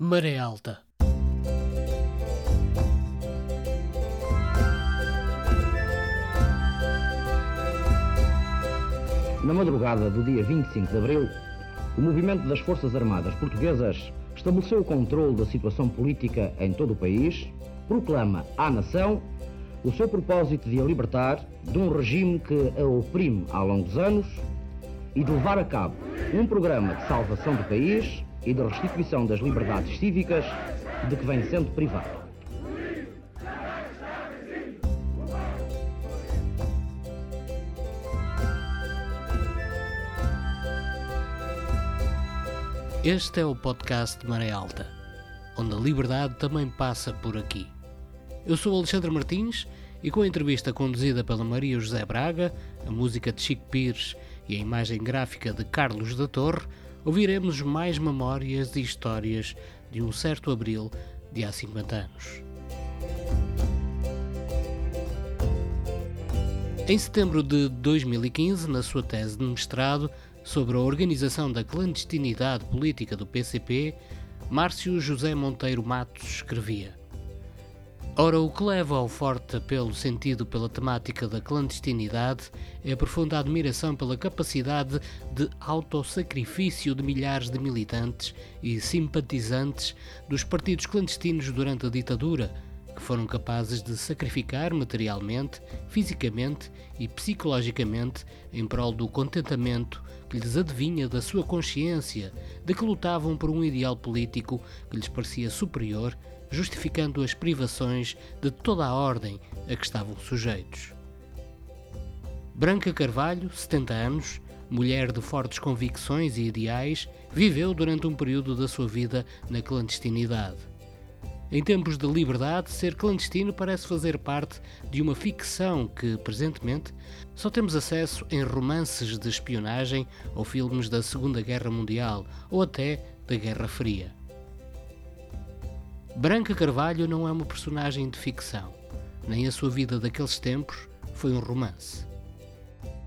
Maré Alta. Na madrugada do dia 25 de abril, o movimento das Forças Armadas Portuguesas estabeleceu o controle da situação política em todo o país, proclama à nação o seu propósito de a libertar de um regime que a oprime há longos anos e de levar a cabo um programa de salvação do país e de restituição das liberdades cívicas de que vem sendo privado. Este é o podcast de Maré Alta, onde a liberdade também passa por aqui. Eu sou Alexandre Martins e com a entrevista conduzida pela Maria José Braga, a música de Chico Pires e a imagem gráfica de Carlos da Torre, ouviremos mais memórias e histórias de um certo abril de há 50 anos. Em setembro de 2015, na sua tese de mestrado sobre a organização da clandestinidade política do PCP, Márcio José Monteiro Matos escrevia: Ora, o que leva ao forte apelo sentido pela temática da clandestinidade é a profunda admiração pela capacidade de autossacrifício de milhares de militantes e simpatizantes dos partidos clandestinos durante a ditadura, que foram capazes de sacrificar materialmente, fisicamente e psicologicamente em prol do contentamento que lhes adivinha da sua consciência de que lutavam por um ideal político que lhes parecia superior justificando as privações de toda a ordem a que estavam sujeitos. Branca Carvalho, 70 anos, mulher de fortes convicções e ideais, viveu durante um período da sua vida na clandestinidade. Em tempos de liberdade, ser clandestino parece fazer parte de uma ficção que, presentemente, só temos acesso em romances de espionagem ou filmes da Segunda Guerra Mundial ou até da Guerra Fria. Branca Carvalho não é uma personagem de ficção, nem a sua vida daqueles tempos foi um romance.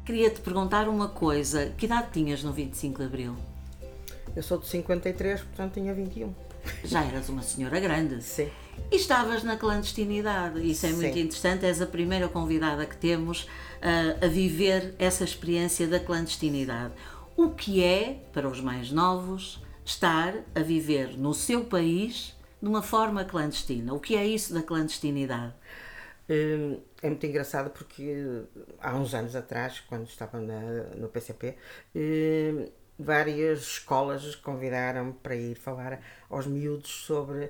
Queria-te perguntar uma coisa: que idade tinhas no 25 de Abril? Eu sou de 53, portanto tinha 21. Já eras uma senhora grande. Sim. E estavas na clandestinidade. Isso é muito Sim. interessante. És a primeira convidada que temos uh, a viver essa experiência da clandestinidade. O que é, para os mais novos, estar a viver no seu país de uma forma clandestina? O que é isso da clandestinidade? Hum, É muito engraçado porque há uns anos atrás, quando estava na- no PCP, hum, várias escolas convidaram-me para ir falar aos miúdos sobre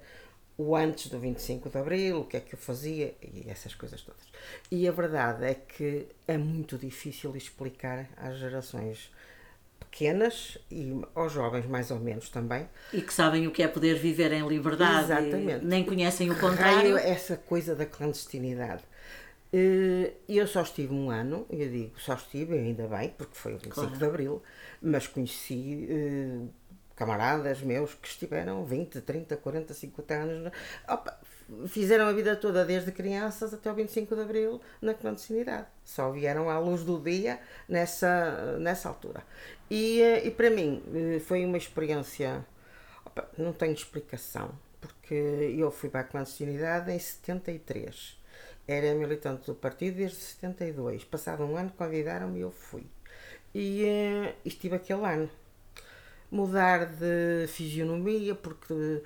o antes do 25 de Abril, o que é que eu fazia e essas coisas todas. E a verdade é que é muito difícil explicar às gerações pequenas e aos jovens mais ou menos também E que sabem o que é poder viver em liberdade. Exatamente. Nem conhecem o contrário. raio é essa coisa da clandestinidade. Eh, Eu só estive um ano, eu digo só estive, ainda bem, porque foi o 25 Claro. de Abril, mas conheci eh, camaradas meus que estiveram 20, 30, 40, 50 anos. Opa, fizeram a vida toda, desde crianças até o 25 de Abril, na clandestinidade. Só vieram à luz do dia nessa, nessa altura. E, eh, e para mim eh, foi uma experiência Opa, não tenho explicação, porque eu fui para a clandestinidade em 73. Era militante do partido desde 72. Passado um ano convidaram-me e eu fui. E eh, estive aquele ano. Mudar de fisionomia, porque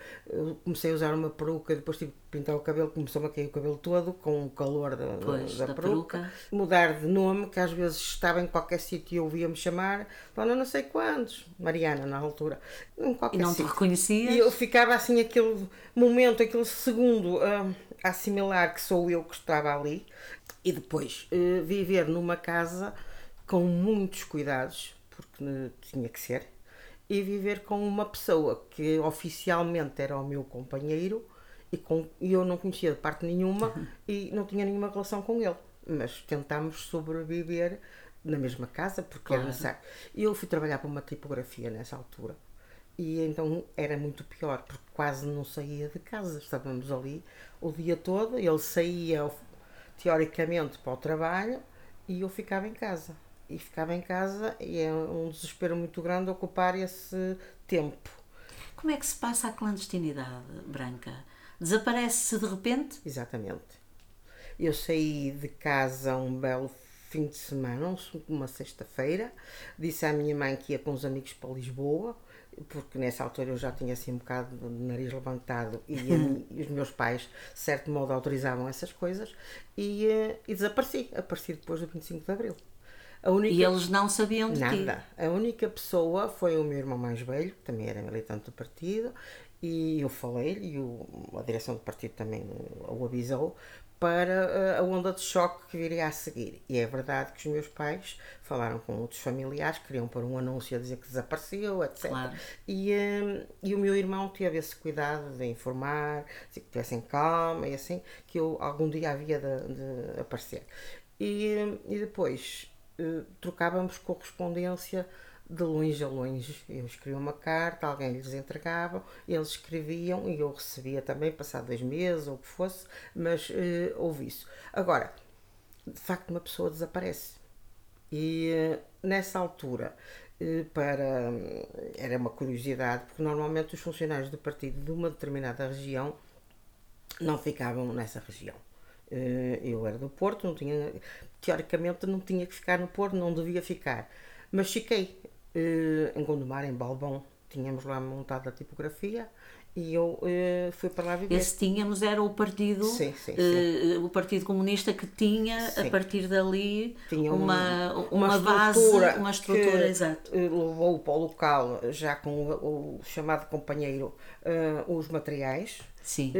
comecei a usar uma peruca, depois tive que pintar o cabelo, começou-me a cair o cabelo todo, com o calor da, Pois, da, da peruca. peruca. Mudar de nome, que às vezes estava em qualquer sítio e ouvia-me chamar, Dona não sei quantos, Mariana na altura, em qualquer E não te sítio. reconhecias? E eu ficava assim, aquele momento, aquele segundo ah, a assimilar que sou eu que estava ali. E depois eh, viver numa casa com muitos cuidados, porque tinha que ser, e viver com uma pessoa que oficialmente era o meu companheiro e, com, e eu não conhecia de parte nenhuma e não tinha nenhuma relação com ele. Mas tentámos sobreviver na mesma casa, porque era Claro. necessário. E eu fui trabalhar para uma tipografia nessa altura. E então era muito pior, porque quase não saía de casa. Estávamos ali o dia todo, ele saía teoricamente para o trabalho e eu ficava em casa. E ficava em casa e é um desespero muito grande ocupar esse tempo. Como é que se passa a clandestinidade, Branca? Desaparece-se de repente? Exatamente. Eu saí de casa um belo fim de semana, uma sexta-feira, disse à minha mãe que ia com os amigos para Lisboa, porque nessa altura eu já tinha assim um bocado de nariz levantado e, e os meus pais, de certo modo, autorizavam essas coisas e, eh, e desapareci. Apareci depois do 25 de Abril. Única... E eles não sabiam de Nada. A única pessoa foi o meu irmão mais velho, que também era militante do partido, e eu falei-lhe, e a direção do partido também o avisou, para eh, a onda de choque que viria a seguir. E é verdade que os meus pais falaram com outros familiares, queriam pôr um anúncio a dizer que desapareceu, etc. Claro. E, um, e o meu irmão teve esse cuidado de informar, de que tivessem calma e assim, que eu algum dia havia de, de aparecer. E, e depois uh, trocávamos correspondência de longe a longe. Eu escrevia uma carta, alguém lhes entregava, eles escreviam e eu recebia também, passado dois meses ou o que fosse, mas uh, houve isso. Agora, de facto, uma pessoa desaparece. E uh, nessa altura, para, era uma curiosidade, porque normalmente os funcionários do partido de uma determinada região não ficavam nessa região. Eu era do Porto, não tinha, teoricamente não tinha que ficar no Porto, não devia ficar. Mas fiquei, uh, em Gondomar, em Balbão, tínhamos lá montado a tipografia e eu uh, fui para lá viver. Esse tínhamos era o partido, sim, sim, sim. Uh, o Partido Comunista que tinha a partir dali tinha uma, uma, uma base, estrutura uma estrutura, que, exato. Levou para o local, já com o, o chamado companheiro, uh, os materiais, Sim.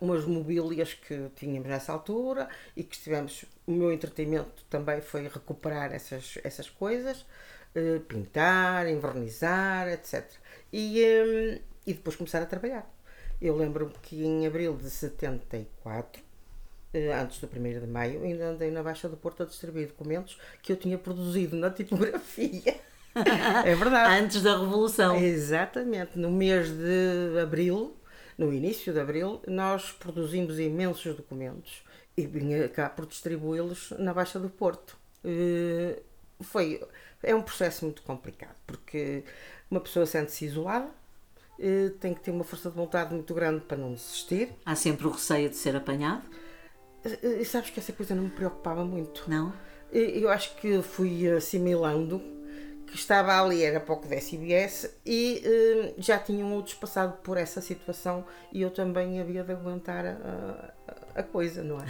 umas mobílias que tínhamos nessa altura e que estivemos, o meu entretenimento também foi recuperar essas, essas coisas. Eh, pintar, envernizar, etc. E, um, e depois começar a trabalhar. Eu lembro-me que em abril de 74, eh, antes do 1 de maio, ainda andei na Baixa do Porto a distribuir documentos que eu tinha produzido na tipografia. é verdade. Antes da Revolução. Exatamente. No mês de abril, no início de abril, nós produzimos imensos documentos e vinha cá por distribuí-los na Baixa do Porto. Foi é um processo muito complicado, porque uma pessoa sente-se isolada, tem que ter uma força de vontade muito grande para não desistir. Há sempre o receio de ser apanhado? E sabes que essa coisa não me preocupava muito. Não? Eu acho que fui assimilando que estava ali era pouco da SBS e uh, já tinham outros passado por essa situação e eu também havia de aguentar a, a, a coisa, não é?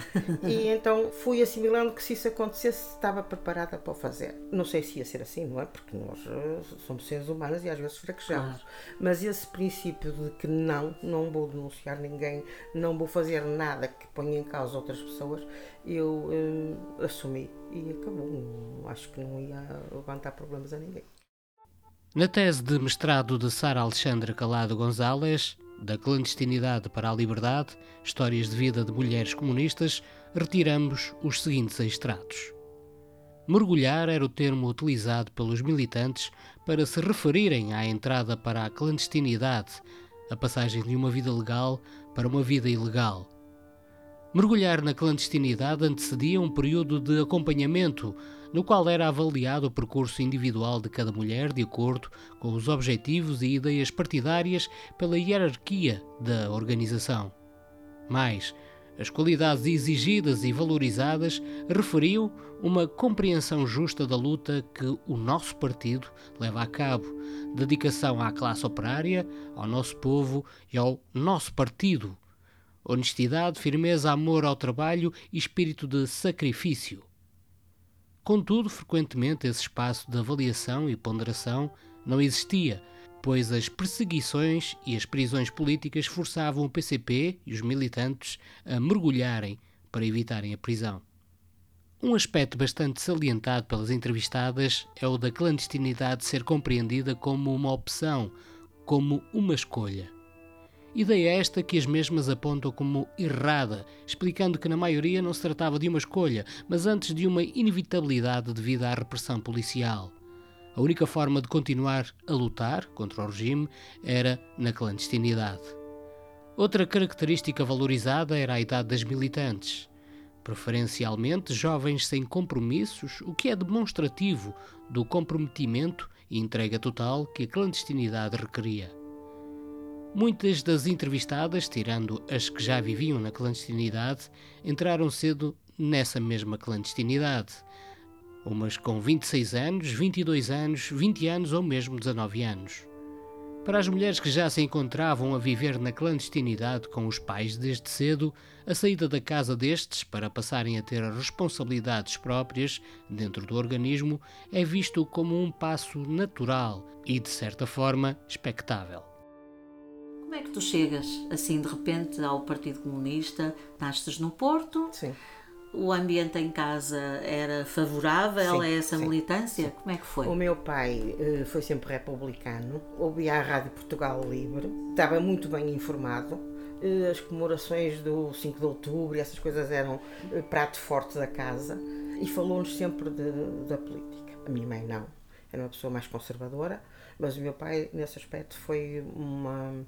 e então fui assimilando que se isso acontecesse estava preparada para o fazer. Não sei se ia ser assim, não é? Porque nós uh, somos seres humanos e às vezes fraquejamos. Claro. Mas esse princípio de que não, não vou denunciar ninguém, não vou fazer nada que ponha em causa outras pessoas, eu uh, assumi e acabou. Acho que não ia levantar problemas a ninguém. Na tese de mestrado de Sara Alexandra Calado Gonzalez, Da clandestinidade para a liberdade, histórias de vida de mulheres comunistas, retiramos os seguintes extratos. Mergulhar era o termo utilizado pelos militantes para se referirem à entrada para a clandestinidade, a passagem de uma vida legal para uma vida ilegal, Mergulhar na clandestinidade antecedia um período de acompanhamento, no qual era avaliado o percurso individual de cada mulher de acordo com os objetivos e ideias partidárias pela hierarquia da organização. Mais, as qualidades exigidas e valorizadas referiu uma compreensão justa da luta que o nosso partido leva a cabo, dedicação à classe operária, ao nosso povo e ao nosso partido honestidade, firmeza, amor ao trabalho e espírito de sacrifício. Contudo, frequentemente esse espaço de avaliação e ponderação não existia, pois as perseguições e as prisões políticas forçavam o PCP e os militantes a mergulharem para evitarem a prisão. Um aspecto bastante salientado pelas entrevistadas é o da clandestinidade ser compreendida como uma opção, como uma escolha. Ideia esta que as mesmas apontam como errada, explicando que na maioria não se tratava de uma escolha, mas antes de uma inevitabilidade devido à repressão policial. A única forma de continuar a lutar contra o regime era na clandestinidade. Outra característica valorizada era a idade das militantes, preferencialmente jovens sem compromissos, o que é demonstrativo do comprometimento e entrega total que a clandestinidade requeria. Muitas das entrevistadas, tirando as que já viviam na clandestinidade, entraram cedo nessa mesma clandestinidade. Umas com 26 anos, 22 anos, 20 anos ou mesmo 19 anos. Para as mulheres que já se encontravam a viver na clandestinidade com os pais desde cedo, a saída da casa destes para passarem a ter responsabilidades próprias dentro do organismo é visto como um passo natural e, de certa forma, expectável. Como é que tu chegas, assim, de repente, ao Partido Comunista? Nasces no Porto? Sim o ambiente em casa era favorável sim, a essa sim, militância? Sim. Como é que foi? O meu pai uh, foi sempre republicano, ouvia a Rádio Portugal Livre, estava muito bem informado. Uh, as comemorações do 5 de outubro e essas coisas eram uh, prato forte da casa e falou-nos sempre de, da política. A minha mãe não, era uma pessoa mais conservadora, mas o meu pai, nesse aspecto, foi, uma,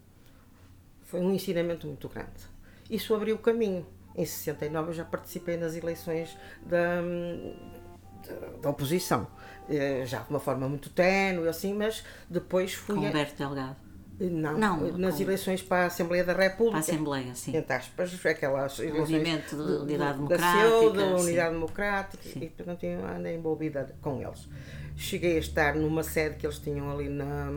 foi um ensinamento muito grande. Isso abriu o caminho em 69 eu já participei nas eleições da, da, oposição. Eh, já de uma forma muito ténue, assim, mas depois fui. Com Humberto Delgado. Não, não, nas com... eleições para a Assembleia da República. Para a Assembleia, sim. Entre aspas, aquelas eleições. Movimento de Unidade da Democrática. Da CEU, da Unidade sim. Democrática, sim. e portanto andei envolvida com eles. Cheguei a estar numa sede que eles tinham ali na,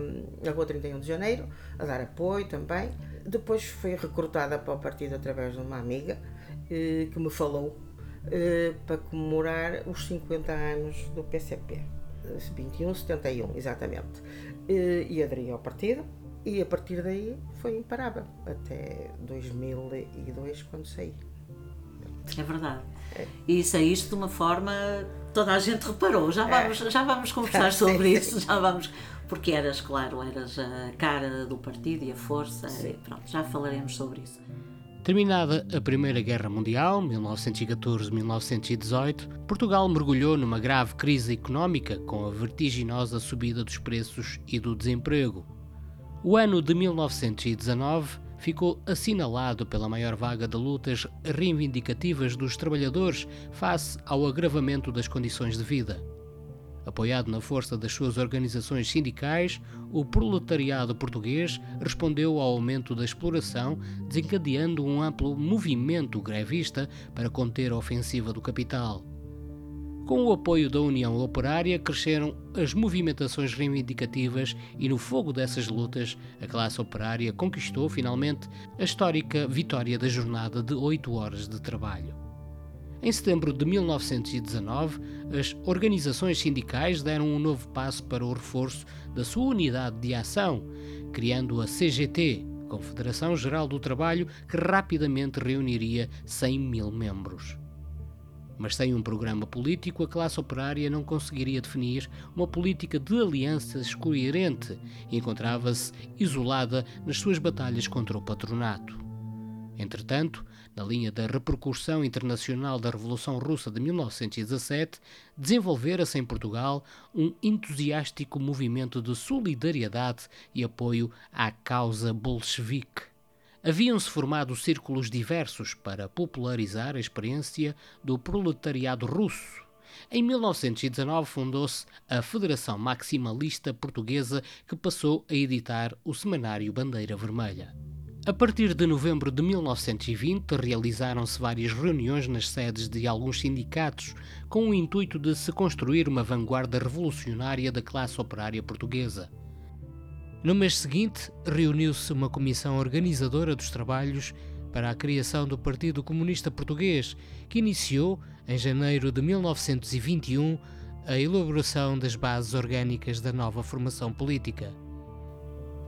na Rua 31 de Janeiro, a dar apoio também. Depois fui recrutada para o partido através de uma amiga eh, que me falou eh, para comemorar os 50 anos do PCP. 21, 71, exatamente. Eh, e aderi ao partido e a partir daí foi imparável até 2002 quando saí. É verdade. É. E saíste de uma forma toda a gente reparou. Já é. vamos, é. já vamos conversar sobre isso, já vamos, porque eras, claro, eras a cara do partido e a força, e pronto, já falaremos sobre isso. Terminada a Primeira Guerra Mundial, 1914-1918, Portugal mergulhou numa grave crise económica com a vertiginosa subida dos preços e do desemprego. O ano de 1919 ficou assinalado pela maior vaga de lutas reivindicativas dos trabalhadores face ao agravamento das condições de vida. Apoiado na força das suas organizações sindicais, o proletariado português respondeu ao aumento da exploração, desencadeando um amplo movimento grevista para conter a ofensiva do capital. Com o apoio da União Operária, cresceram as movimentações reivindicativas e, no fogo dessas lutas, a classe operária conquistou finalmente a histórica vitória da jornada de oito horas de trabalho. Em setembro de 1919, as organizações sindicais deram um novo passo para o reforço da sua unidade de ação, criando a CGT, Confederação Geral do Trabalho, que rapidamente reuniria 100 mil membros. Mas sem um programa político, a classe operária não conseguiria definir uma política de alianças coerente e encontrava-se isolada nas suas batalhas contra o patronato. Entretanto, na linha da repercussão internacional da Revolução Russa de 1917, desenvolvera-se em Portugal um entusiástico movimento de solidariedade e apoio à causa bolchevique. Haviam-se formado círculos diversos para popularizar a experiência do proletariado russo. Em 1919 fundou-se a Federação Maximalista Portuguesa, que passou a editar o semanário Bandeira Vermelha. A partir de novembro de 1920, realizaram-se várias reuniões nas sedes de alguns sindicatos, com o intuito de se construir uma vanguarda revolucionária da classe operária portuguesa. No mês seguinte, reuniu-se uma comissão organizadora dos trabalhos para a criação do Partido Comunista Português, que iniciou, em janeiro de 1921, a elaboração das bases orgânicas da nova formação política.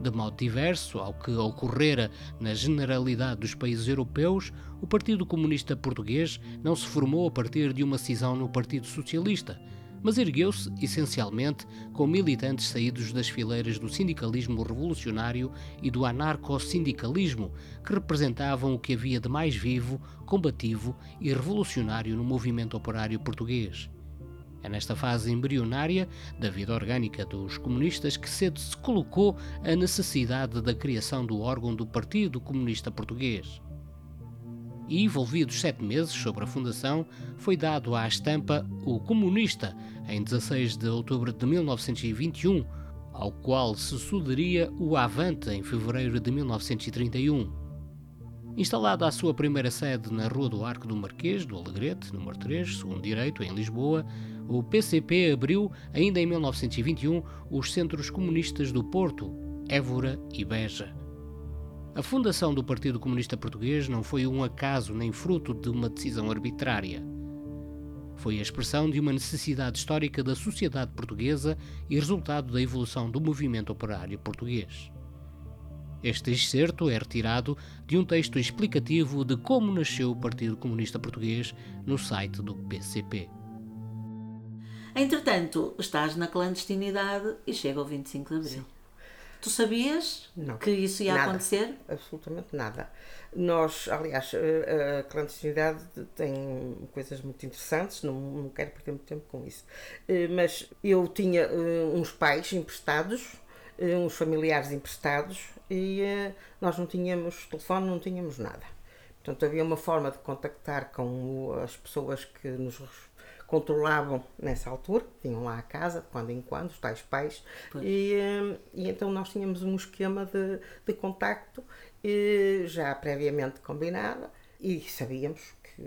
De modo diverso ao que ocorrera na generalidade dos países europeus, o Partido Comunista Português não se formou a partir de uma cisão no Partido Socialista, mas ergueu-se essencialmente com militantes saídos das fileiras do sindicalismo revolucionário e do anarcossindicalismo, que representavam o que havia de mais vivo, combativo e revolucionário no movimento operário português. É nesta fase embrionária da vida orgânica dos comunistas que cedo se colocou a necessidade da criação do órgão do Partido Comunista Português. E, envolvidos sete meses sobre a fundação, foi dado à estampa O Comunista, em 16 de outubro de 1921, ao qual se sucederia o Avante em fevereiro de 1931. Instalada a sua primeira sede na Rua do Arco do Marquês, do Alegrete, número 3, segundo direito, em Lisboa, o PCP abriu, ainda em 1921, os Centros Comunistas do Porto, Évora e Beja. A fundação do Partido Comunista Português não foi um acaso nem fruto de uma decisão arbitrária. Foi a expressão de uma necessidade histórica da sociedade portuguesa e resultado da evolução do movimento operário português. Este excerto é retirado de um texto explicativo de como nasceu o Partido Comunista Português no site do PCP. Entretanto, estás na clandestinidade e chega o 25 de Abril. Sim. Tu sabias não, que isso ia nada, acontecer? Absolutamente nada. Nós, aliás, a clandestinidade tem coisas muito interessantes, não, não quero perder muito tempo com isso. Eh, mas eu tinha eh, uns pais emprestados, eh, uns familiares emprestados, e nós não tínhamos telefone, não tínhamos nada. Portanto, havia uma forma de contactar com as pessoas que nos controlavam nessa altura, tinham lá a casa, de quando em quando, os tais pais, e, eh, e, então nós tínhamos um esquema de, de contacto e, já previamente combinado e sabíamos que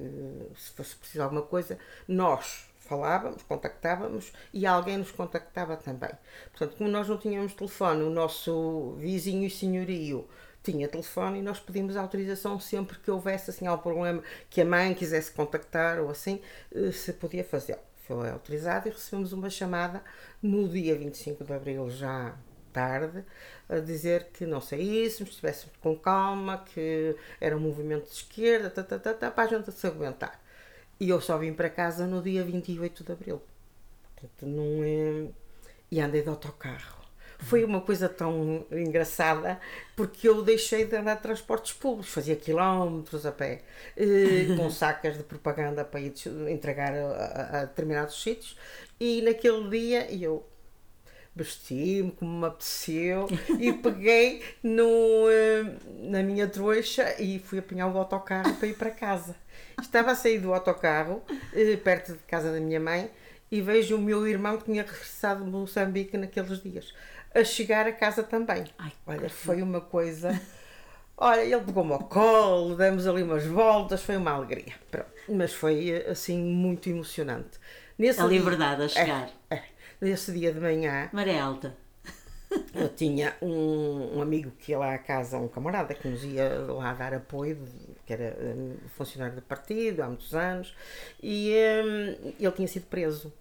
se fosse preciso alguma coisa, nós falávamos, contactávamos e alguém nos contactava também. Portanto, como nós não tínhamos telefone, o nosso vizinho e senhorio tinha telefone e nós pedimos autorização sempre que houvesse assim algum problema que a mãe quisesse contactar ou assim, eh, se podia fazer. Foi autorizado e recebemos uma chamada no dia 25 de abril, já tarde, a dizer que não saíssemos, estivéssemos com calma, que era um movimento de esquerda, tá, tá, tá, tá, para a gente se aguentar. E eu só vim para casa no dia 28 de abril. Portanto, não é... E andei de autocarro foi uma coisa tão engraçada porque eu deixei de andar de transportes públicos, fazia quilómetros a pé, eh, com sacas de propaganda para ir entregar a, a determinados sítios, e naquele dia eu vesti-me como me apeteceu e peguei no, eh, na minha trouxa e fui apanhar o autocarro para ir para casa. Estava a sair do autocarro, eh, perto de casa da minha mãe, e vejo o meu irmão que tinha regressado de Moçambique naqueles dias a chegar a casa também. Ai, Olha, foi uma coisa. Olha, ele pegou-me ao colo, demos ali umas voltas, foi uma alegria. Pronto. Mas foi assim muito emocionante. Nesse a liberdade a chegar. É, é, nesse dia de manhã. Maré alta. Eu tinha um, um, amigo que ia lá à casa, um camarada que nos ia lá dar apoio, que era um, funcionário do partido há muitos anos, e um, ele tinha sido preso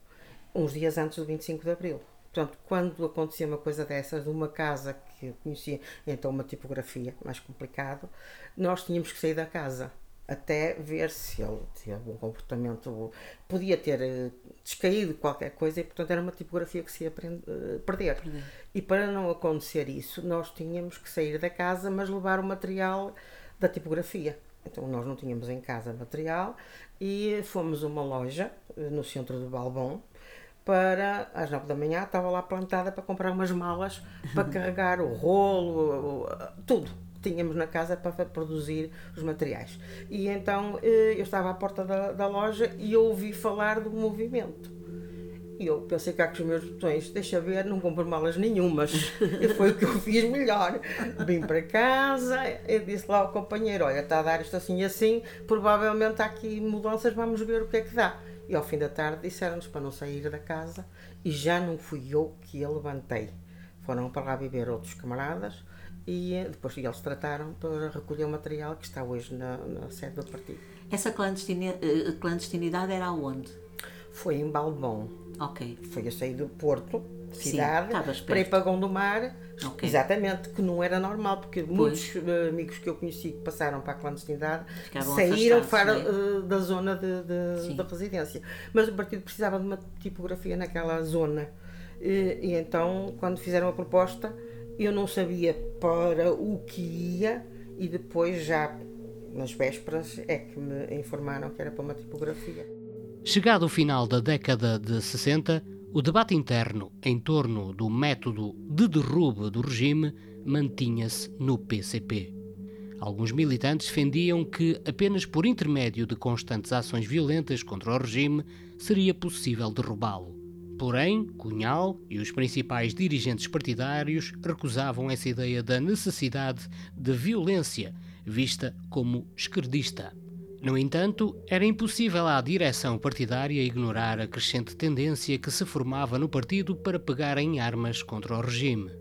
uns dias antes do 25 de Abril. Portanto, quando acontecia uma coisa dessas, de uma casa que eu conhecia, então uma tipografia mais complicado, nós tínhamos que sair da casa até ver se ele tinha algum comportamento, podia ter eh, descaído qualquer coisa e, portanto, era uma tipografia que se ia eh, perder. perder. E para não acontecer isso, nós tínhamos que sair da casa, mas levar o material da tipografia. Então, nós não tínhamos em casa material e fomos a uma loja eh, no centro do Balbon, para às nove da manhã estava lá plantada para comprar umas malas para carregar o rolo, tudo que tínhamos na casa para produzir os materiais. E então eh, eu estava à porta da, da loja e ouvi falar do movimento. E eu pensei cá com os meus botões, deixa ver, não compro malas nenhumas. e foi o que eu fiz melhor. Vim para casa, eu disse lá ao companheiro, olha, está a dar isto assim e assim, provavelmente há aqui mudanças, vamos ver o que é que dá. E ao fim da tarde disseram-nos para não sair da casa e já não fui eu que a levantei. Foram para lá viver outros camaradas e eh, depois eles trataram para recolher o material que está hoje na, na sede do partido. Essa eh, clandestinidade era aonde? Foi em Balbon. Ok. Foi a sair do Porto, cidade, Sim, para ir para Gondomar Okay. Exatamente, que não era normal, porque pois. muitos uh, amigos que eu conheci que passaram para a clandestinidade Ficavam saíram fora uh, da zona de, de, de, residência. Mas o partido precisava de uma tipografia naquela zona. E, e, então, quando fizeram a proposta, eu não sabia para o que ia e depois, já nas vésperas, é que me informaram que era para uma tipografia. Chegado o final da década de 60, o debate interno em torno do método de derrube do regime mantinha-se no PCP. Alguns militantes defendiam que apenas por intermédio de constantes ações violentas contra o regime seria possível derrubá-lo. Porém, Cunhal e os principais dirigentes partidários recusavam essa ideia da necessidade de violência, vista como esquerdista. No entanto, era impossível à direção partidária ignorar a crescente tendência que se formava no partido para pegar em armas contra o regime.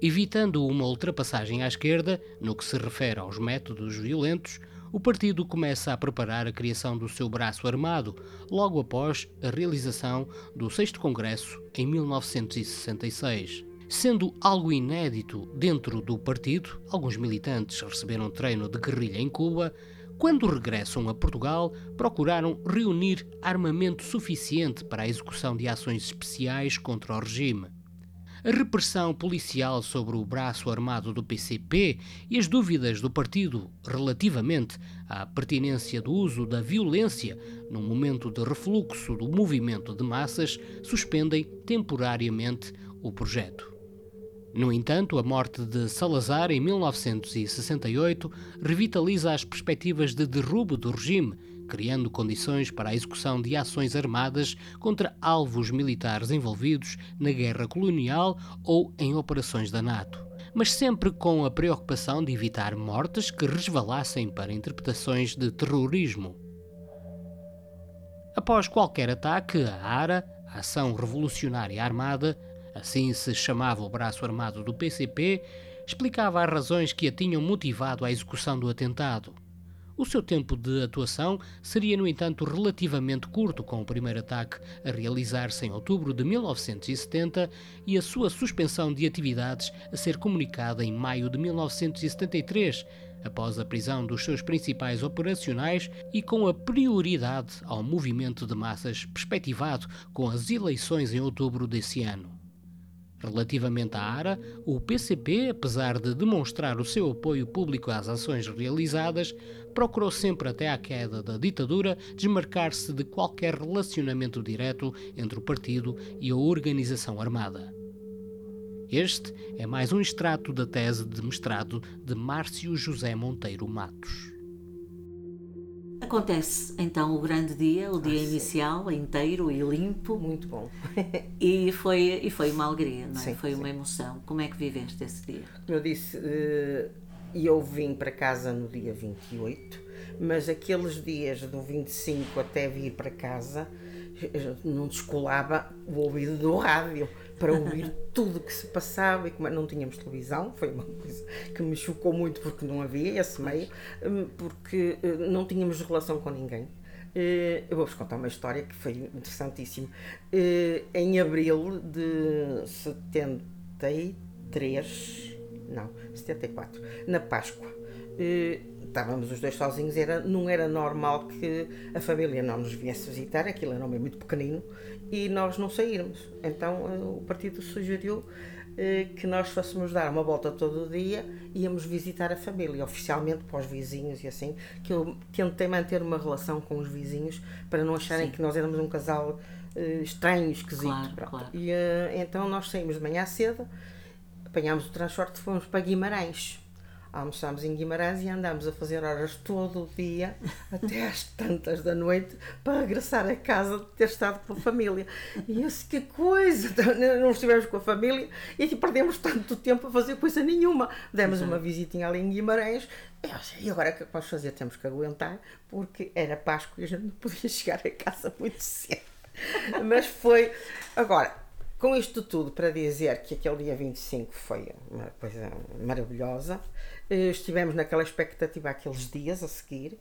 Evitando uma ultrapassagem à esquerda, no que se refere aos métodos violentos, o partido começa a preparar a criação do seu braço armado, logo após a realização do 6 Congresso em 1966. Sendo algo inédito dentro do partido, alguns militantes receberam treino de guerrilha em Cuba. Quando regressam a Portugal, procuraram reunir armamento suficiente para a execução de ações especiais contra o regime a repressão policial sobre o braço armado do PCP e as dúvidas do partido relativamente à pertinência do uso da violência num momento de refluxo do movimento de massas suspendem temporariamente o projeto. No entanto, a morte de Salazar em 1968 revitaliza as perspectivas de derrubo do regime criando condições para a execução de ações armadas contra alvos militares envolvidos na guerra colonial ou em operações da NATO. Mas sempre com a preocupação de evitar mortes que resvalassem para interpretações de terrorismo. Após qualquer ataque, a ARA, a Ação Revolucionária Armada, assim se chamava o braço armado do PCP, explicava as razões que a tinham motivado à execução do atentado. O seu tempo de atuação seria, no entanto, relativamente curto, com o primeiro ataque a realizar-se em outubro de 1970 e a sua suspensão de atividades a ser comunicada em maio de 1973, após a prisão dos seus principais operacionais e com a prioridade ao movimento de massas perspectivado com as eleições em outubro desse ano. Relativamente à ARA, o PCP, apesar de demonstrar o seu apoio público às ações realizadas, procurou sempre até à queda da ditadura desmarcar-se de qualquer relacionamento direto entre o partido e a organização armada. Este é mais um extrato da tese de mestrado de Márcio José Monteiro Matos. Acontece então o grande dia, o dia ah, inicial, inteiro e limpo. Muito bom. e, foi, e foi uma alegria, não é? Sim, foi sim. uma emoção. Como é que viveste esse dia? Como eu disse, uh, eu vim para casa no dia 28, mas aqueles dias do 25 até vir para casa eh, não descolava o ouvido do rádio para ouvir tudo o que se passava e como não tínhamos televisão, foi uma coisa que me chocou muito porque não havia esse meio, hum, porque eh, não tínhamos relação com ninguém. Eh, eu vou-vos contar uma história que foi interessantíssima. Eh, em abril de 73, não, 74, na Páscoa, estávamos os dois sozinhos, era, não era normal que a família não nos viesse visitar, aquilo era um meio muito pequenino, e nós não sairmos. Então eh, o partido sugeriu eh, que nós fôssemos dar uma volta todo o dia e íamos visitar a família, oficialmente para os vizinhos e assim, que eu tentei manter uma relação com os vizinhos para não acharem Sim. que nós éramos um casal uh, estranho, esquisito. Claro, claro. E uh, então nós saímos de manhã cedo, apanhámos o transporte e fomos para Guimarães almoçámos em Guimarães e andámos a fazer horas todo o dia, até às tantas da noite, para regressar a casa de ter estado com a família. E eu disse, que coisa! Não estivemos com a família e aqui perdemos tanto tempo a fazer coisa nenhuma. Demos uma visitinha ali em Guimarães e agora o que é que vamos fazer? Temos que aguentar, porque era Páscoa e a gente não podia chegar a casa muito cedo. Mas foi. Agora, com isto tudo para dizer que aquele dia 25 foi uma coisa maravilhosa, eh, estivemos naquela expectativa aqueles dias a seguir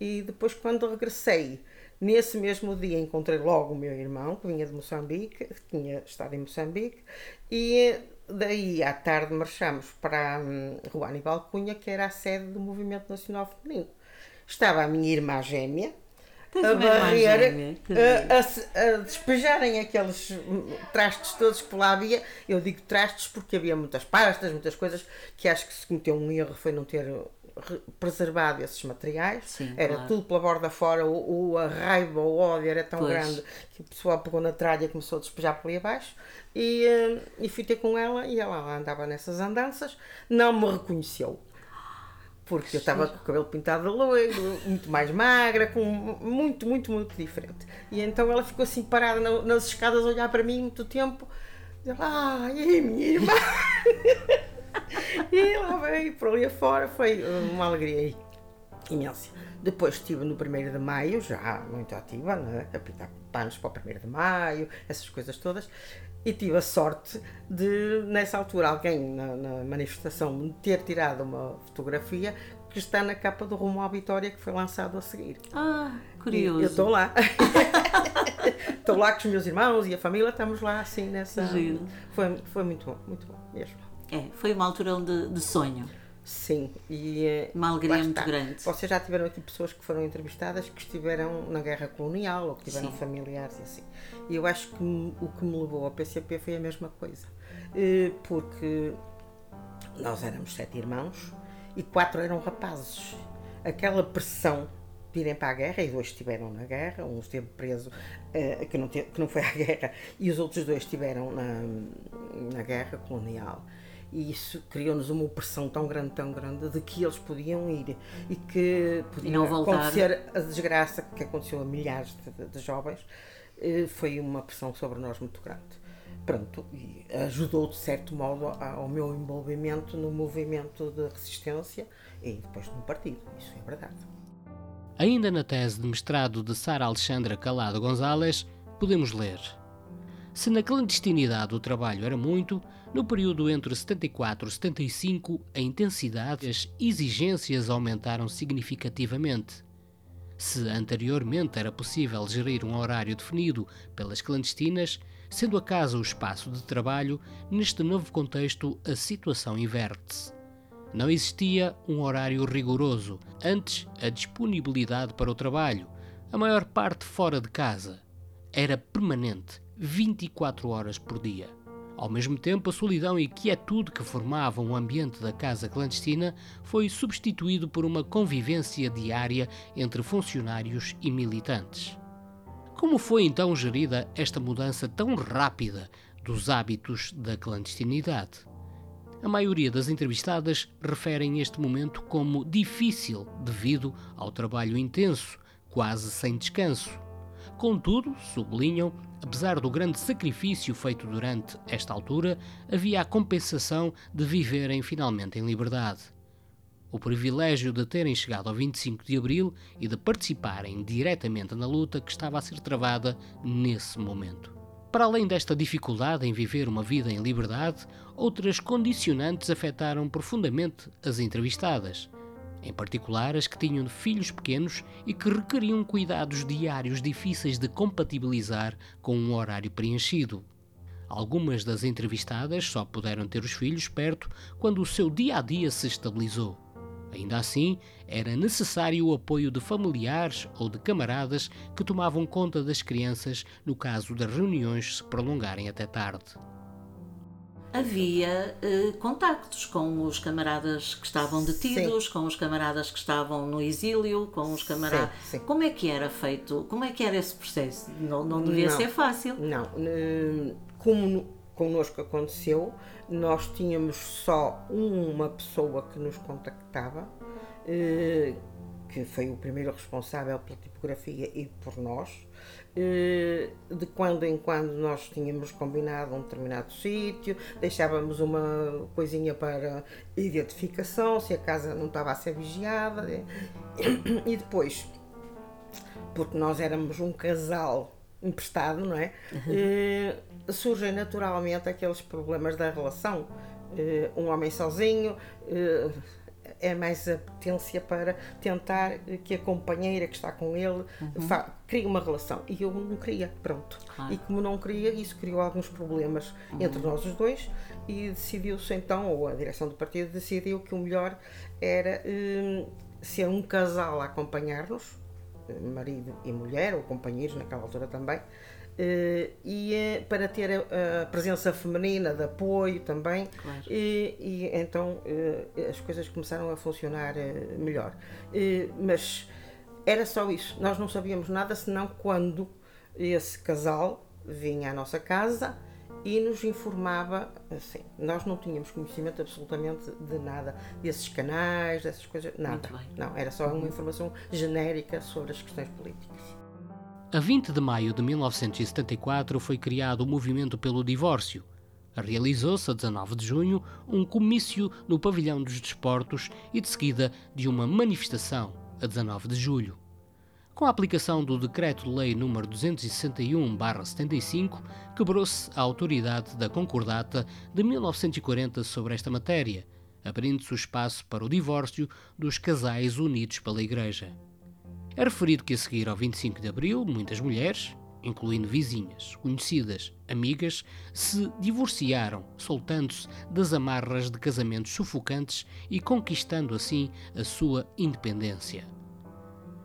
e depois quando regressei nesse mesmo dia encontrei logo o meu irmão que vinha de Moçambique, que tinha estado em Moçambique e daí à tarde marchamos para hum, Rua Cunha que era a sede do Movimento Nacional Feminino. Estava a minha irmã gêmea a barrer, a, a, a, despejarem aqueles trastes todos que lá havia. Eu digo trastes porque havia muitas pastas, muitas coisas que acho que se cometeu um erro foi não ter preservado esses materiais. Sim, era claro. tudo pela borda fora, o, o, a raiva, o ódio era tão pois. grande que o pessoal pegou na tralha e começou a despejar por ali abaixo. E, e fui ter com ela e ela andava nessas andanças, não me reconheceu. Porque eu estava com o cabelo pintado de loiro, muito mais magra, com muito, muito, muito diferente. E então ela ficou assim parada nas escadas a olhar para mim muito tempo. Ah, e aí, minha irmã? e lá veio por ali afora, foi uma alegria imensa. Depois estive no 1 de Maio, já muito ativa, né? a pintar panos para o 1 de Maio, essas coisas todas. E tive a sorte de, nessa altura, alguém na, na manifestação me ter tirado uma fotografia que está na capa do Rumo à Vitória que foi lançado a seguir. Ah, curioso. E eu estou lá. estou lá com os meus irmãos e a família, estamos lá assim nessa. Giro. Foi, foi muito bom, muito bom mesmo. É, foi uma altura de, de sonho. Sim, e eh, uma alegria muito grande. Vocês já tiveram aqui pessoas que foram entrevistadas que estiveram na guerra colonial ou que tiveram Sim. familiares e assim. E eu acho que o que me levou ao PCP foi a mesma coisa. Eh, porque nós éramos sete irmãos e quatro eram rapazes. Aquela pressão de irem para a guerra, e dois estiveram na guerra, um esteve preso, uh, que, não teve, que não foi à guerra, e os outros dois estiveram na, na guerra colonial. E isso criou-nos uma opressão tão grande, tão grande, de que eles podiam ir e que podia acontecer a desgraça que aconteceu a milhares de, de jovens. Uh, foi uma pressão sobre nós muito grande pronto, e ajudou de certo modo ao meu envolvimento no movimento de resistência e depois no partido, isso é verdade. Ainda na tese de mestrado de Sara Alexandra Calado Gonzalez, podemos ler: Se na clandestinidade o trabalho era muito, no período entre 74 e 75 a intensidade e as exigências aumentaram significativamente. Se anteriormente era possível gerir um horário definido pelas clandestinas, Sendo a casa o espaço de trabalho, neste novo contexto a situação inverte-se. Não existia um horário rigoroso, antes a disponibilidade para o trabalho, a maior parte fora de casa. Era permanente, 24 horas por dia. Ao mesmo tempo, a solidão e quietude que formavam o ambiente da casa clandestina foi substituído por uma convivência diária entre funcionários e militantes. Como foi então gerida esta mudança tão rápida dos hábitos da clandestinidade? A maioria das entrevistadas referem este momento como difícil devido ao trabalho intenso, quase sem descanso. Contudo, sublinham, apesar do grande sacrifício feito durante esta altura, havia a compensação de viverem finalmente em liberdade o privilégio de terem chegado ao 25 de Abril e de participarem diretamente na luta que estava a ser travada nesse momento. Para além desta dificuldade em viver uma vida em liberdade, outras condicionantes afetaram profundamente as entrevistadas, em particular as que tinham filhos pequenos e que requeriam cuidados diários difíceis de compatibilizar com um horário preenchido. Algumas das entrevistadas só puderam ter os filhos perto quando o seu dia a dia se estabilizou. Ainda assim, era necessário o apoio de familiares ou de camaradas que tomavam conta das crianças no caso das reuniões se prolongarem até tarde. Havia eh, contactos com os camaradas que estavam detidos, sim. com os camaradas que estavam no exílio, com os camaradas. Sim, sim. Como é que era feito? Como é que era esse processo? Não, não devia não, ser fácil. Não. Como connosco aconteceu, nós tínhamos só uma pessoa que nos contactava, eh, que foi o primeiro responsável pela tipografia e por nós. Eh, de quando em quando nós tínhamos combinado um determinado sítio, deixávamos uma coisinha para identificação, se a casa não estava a ser vigiada. E depois, porque nós éramos um casal emprestado, não é? Uhum. surgem naturalmente aqueles problemas da relação. Eh, um homem sozinho eh, é mais a potência para tentar que a companheira que está com ele uhum. crie uma relação. E eu não queria, pronto. E como não queria, isso criou alguns problemas uhum. entre nós os dois e decidiu-se então, ou a direção do partido decidiu que o melhor era ser um casal a acompanhar-nos marido e mulher, ou companheiros naquela altura também, e uh, para ter a, presença feminina de apoio também claro. e, e, então uh, as coisas começaram a funcionar melhor mas era só isso nós não sabíamos nada senão quando esse casal vinha à nossa casa e nos informava, assim, nós não tínhamos conhecimento absolutamente de nada desses canais, dessas coisas, nada. Não, era só uma informação genérica sobre as questões políticas. A 20 de maio de 1974 foi criado o Movimento pelo Divórcio. Realizou-se a 19 de junho um comício no Pavilhão dos Desportos e de seguida de uma manifestação a 19 de julho. Com a aplicação do Decreto-Lei nº 261-75, quebrou-se a autoridade da Concordata de 1940 sobre esta matéria, abrindo-se o espaço para o divórcio dos casais unidos pela Igreja. É referido que a seguir ao 25 de Abril, muitas mulheres, incluindo vizinhas, conhecidas, amigas, se divorciaram, soltando-se das amarras de casamentos sufocantes e conquistando assim a sua independência.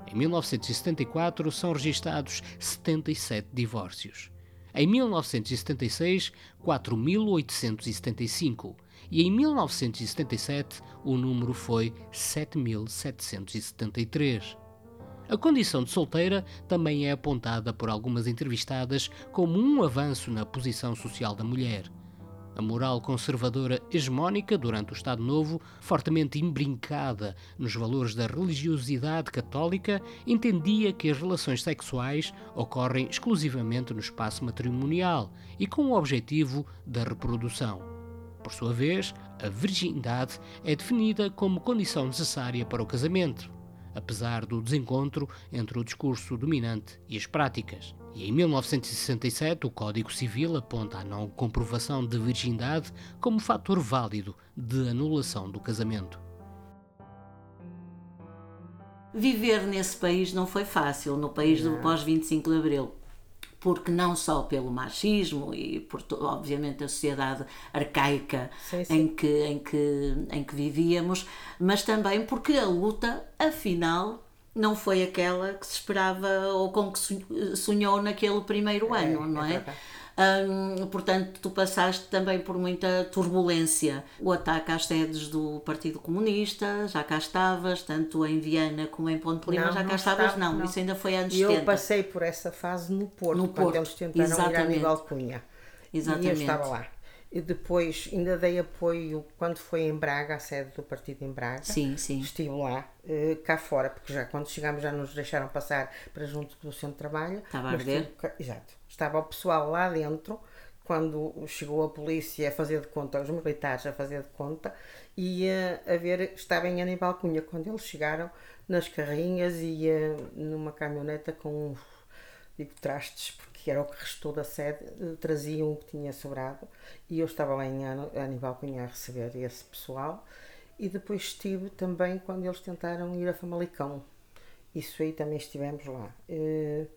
Em 1974 são registados 77 divórcios. Em 1976, 4.875 e em 1977 o número foi 7.773. A condição de solteira também é apontada por algumas entrevistadas como um avanço na posição social da mulher. A moral conservadora hegemónica durante o Estado Novo, fortemente imbrincada nos valores da religiosidade católica, entendia que as relações sexuais ocorrem exclusivamente no espaço matrimonial e com o objetivo da reprodução. Por sua vez, a virgindade é definida como condição necessária para o casamento apesar do desencontro entre o discurso dominante e as práticas. E em 1967, o Código Civil aponta a não comprovação de virgindade como fator válido de anulação do casamento. Viver nesse país não foi fácil, no país do pós-25 de Abril porque não só pelo machismo e por obviamente a sociedade arcaica sim, sim. Em, que, em, que, em que vivíamos, mas também porque a luta, afinal, não foi aquela que se esperava ou com que sonhou naquele primeiro é, ano, não é? é Hum, portanto, tu passaste também por muita turbulência. O ataque às sedes do Partido Comunista, já cá estavas, tanto em Viana como em Ponte Lima, não, já cá estavas, estava, não, não, isso ainda foi antes de Eu passei por essa fase no Porto, no quando Porto. eles tentaram Exatamente. ir a Aníbal Cunha. Exatamente. E eu estava lá. E depois ainda dei apoio quando foi em Braga, a sede do partido em Braga. Sim, sim. Estive lá, eh, cá fora, porque já quando chegámos já nos deixaram passar para junto do centro de trabalho. Estava a ver? Exato estava o pessoal lá dentro, quando chegou a polícia a fazer de conta, os militares a fazer de conta, e a, a ver, estava em Aníbal Cunha, quando eles chegaram nas carrinhas e numa caminhoneta com digo, trastes, porque era o que restou da sede, traziam o que tinha sobrado, e eu estava lá em Aníbal Cunha a receber esse pessoal, e depois estive também quando eles tentaram ir a Famalicão. Isso aí também estivemos lá. Uh,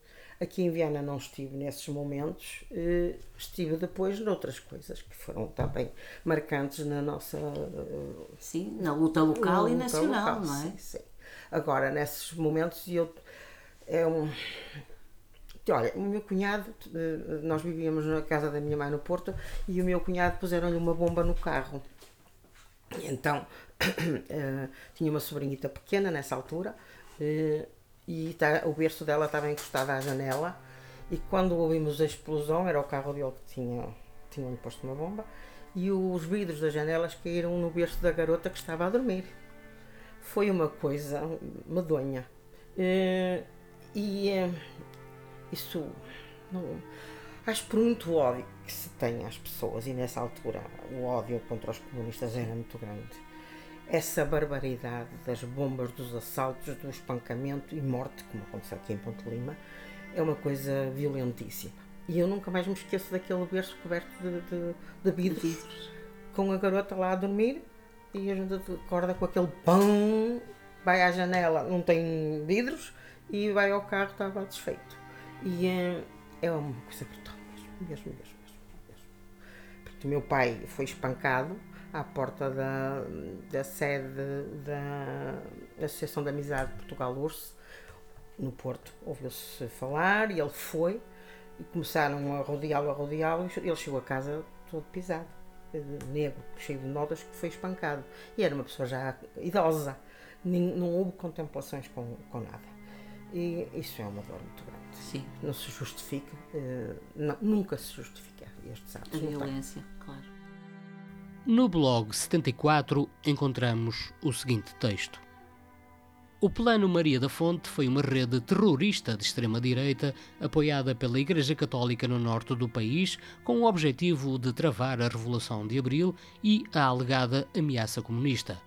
Aqui em Viana não estive nesses momentos, eh, estive depois noutras coisas que foram também marcantes na nossa. Eh, sim, na luta local na e luta nacional, local, não é? Sim, sim. Agora, nesses momentos, eu. É um, Olha, o meu cunhado, eh, nós vivíamos na casa da minha mãe no Porto e o meu cunhado puseram-lhe uma bomba no carro. Então, tinha uma sobrinhita pequena nessa altura e tá, o berço dela estava encostado à janela e quando ouvimos a explosão, era o carro dele que tinha, tinha posto uma bomba, e os vidros das janelas caíram no berço da garota que estava a dormir. Foi uma coisa medonha. E isso, não, acho por muito ódio que se tem às pessoas, e nessa altura o ódio contra os comunistas era muito grande essa barbaridade das bombas, dos assaltos, do espancamento e morte, como aconteceu aqui em Ponte Lima, é uma coisa violentíssima. E eu nunca mais me esqueço daquele berço coberto de, de, de vidros, vidros, com a garota lá a dormir e a gente acorda com aquele pão, vai à janela, não tem vidros, e vai ao carro, estava desfeito. E é, é uma coisa brutal mesmo, mesmo, mesmo. mesmo, mesmo. Porque o meu pai foi espancado à porta da, da sede da Associação de Amizade Portugal-URSS, no Porto. Ouviu-se falar e ele foi e começaram a rodeá-lo, a rodeá-lo e ele chegou a casa todo pisado, negro, cheio de notas, que foi espancado. E era uma pessoa já idosa, não houve contemplações com, com nada. E isso é uma dor muito grande. Sim. Não se justifica, eh, não, nunca se justifica estes atos. A violência, claro. No blog 74 encontramos o seguinte texto. O Plano Maria da Fonte foi uma rede terrorista de extrema-direita apoiada pela Igreja Católica no norte do país, com o objetivo de travar a Revolução de Abril e a alegada ameaça comunista.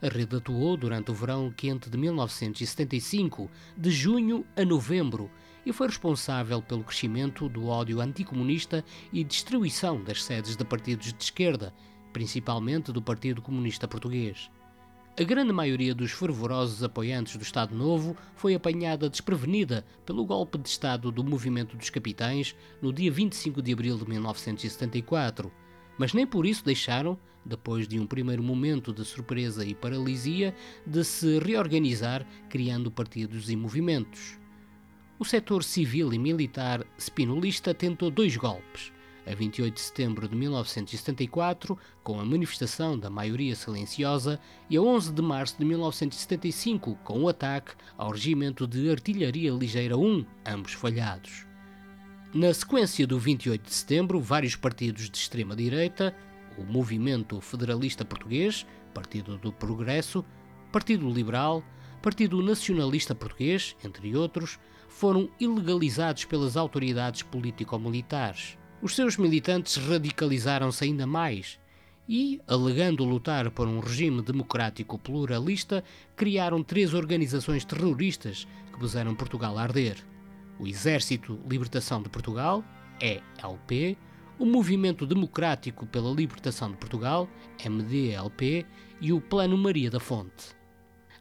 A rede atuou durante o verão quente de 1975, de junho a novembro, e foi responsável pelo crescimento do ódio anticomunista e destruição das sedes de partidos de esquerda, principalmente do Partido Comunista Português. A grande maioria dos fervorosos apoiantes do Estado Novo foi apanhada desprevenida pelo golpe de Estado do Movimento dos Capitães no dia 25 de abril de 1974, mas nem por isso deixaram, depois de um primeiro momento de surpresa e paralisia, de se reorganizar, criando partidos e movimentos. O setor civil e militar spinolista tentou dois golpes a 28 de setembro de 1974, com a manifestação da maioria silenciosa, e a 11 de março de 1975, com o ataque ao Regimento de Artilharia Ligeira 1, ambos falhados. Na sequência do 28 de setembro, vários partidos de extrema-direita, o Movimento Federalista Português, Partido do Progresso, Partido Liberal, Partido Nacionalista Português, entre outros, foram ilegalizados pelas autoridades político-militares. Os seus militantes radicalizaram-se ainda mais e, alegando lutar por um regime democrático pluralista, criaram três organizações terroristas que puseram Portugal a arder: o Exército Libertação de Portugal, ELP, o Movimento Democrático pela Libertação de Portugal, MDLP, e o Plano Maria da Fonte.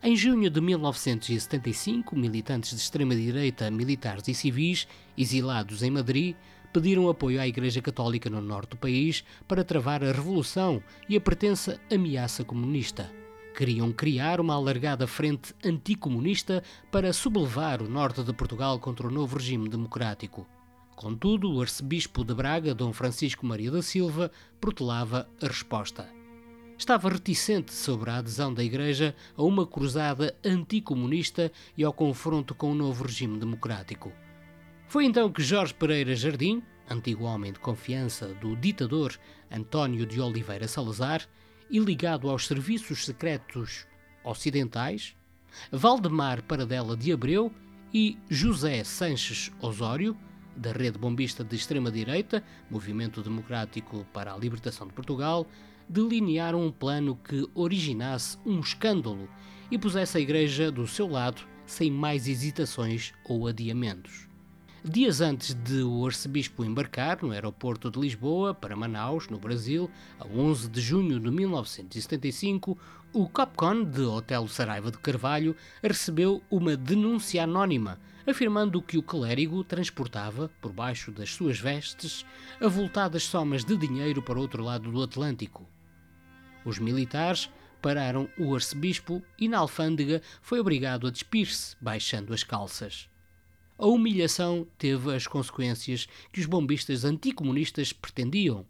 Em junho de 1975, militantes de extrema-direita, militares e civis, exilados em Madrid, pediram apoio à Igreja Católica no norte do país para travar a revolução e a pretensa ameaça comunista. Queriam criar uma alargada frente anticomunista para sublevar o norte de Portugal contra o novo regime democrático. Contudo, o arcebispo de Braga, Dom Francisco Maria da Silva, protelava a resposta. Estava reticente sobre a adesão da Igreja a uma cruzada anticomunista e ao confronto com o novo regime democrático. Foi então que Jorge Pereira Jardim, antigo homem de confiança do ditador António de Oliveira Salazar e ligado aos serviços secretos ocidentais, Valdemar Paradela de Abreu e José Sanches Osório, da rede bombista de extrema-direita, Movimento Democrático para a Libertação de Portugal, delinearam um plano que originasse um escândalo e pusesse a Igreja do seu lado sem mais hesitações ou adiamentos. Dias antes de o arcebispo embarcar no aeroporto de Lisboa para Manaus, no Brasil, a 11 de junho de 1975, o Copcon de Hotel Saraiva de Carvalho recebeu uma denúncia anónima afirmando que o clérigo transportava, por baixo das suas vestes, avultadas somas de dinheiro para outro lado do Atlântico. Os militares pararam o arcebispo e na alfândega foi obrigado a despir-se, baixando as calças. A humilhação teve as consequências que os bombistas anticomunistas pretendiam.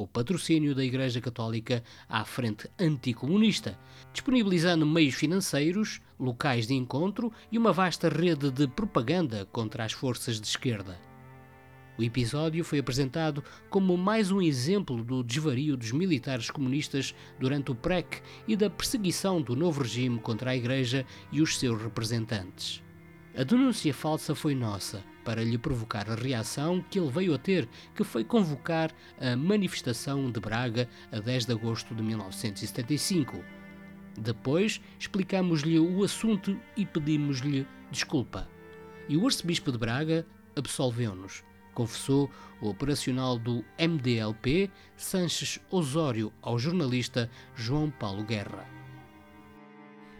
O patrocínio da Igreja Católica à frente anticomunista, disponibilizando meios financeiros, locais de encontro e uma vasta rede de propaganda contra as forças de esquerda. O episódio foi apresentado como mais um exemplo do desvario dos militares comunistas durante o PREC e da perseguição do novo regime contra a Igreja e os seus representantes. A denúncia falsa foi nossa, para lhe provocar a reação que ele veio a ter, que foi convocar a manifestação de Braga a 10 de agosto de 1975. Depois explicamos-lhe o assunto e pedimos-lhe desculpa. E o arcebispo de Braga absolveu-nos, confessou o operacional do MDLP, Sanches Osório, ao jornalista João Paulo Guerra.